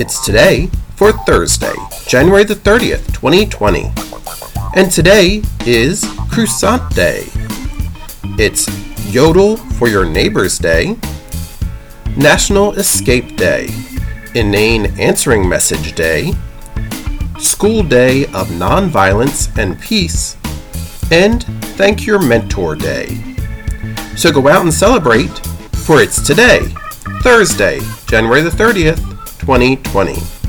It's today for Thursday, January the 30th, 2020. And today is Croissant Day. It's Yodel for Your Neighbor's Day, National Escape Day, Inane Answering Message Day, School Day of Nonviolence and Peace, and Thank Your Mentor Day. So go out and celebrate, for it's today, Thursday, January the 30th, 2020.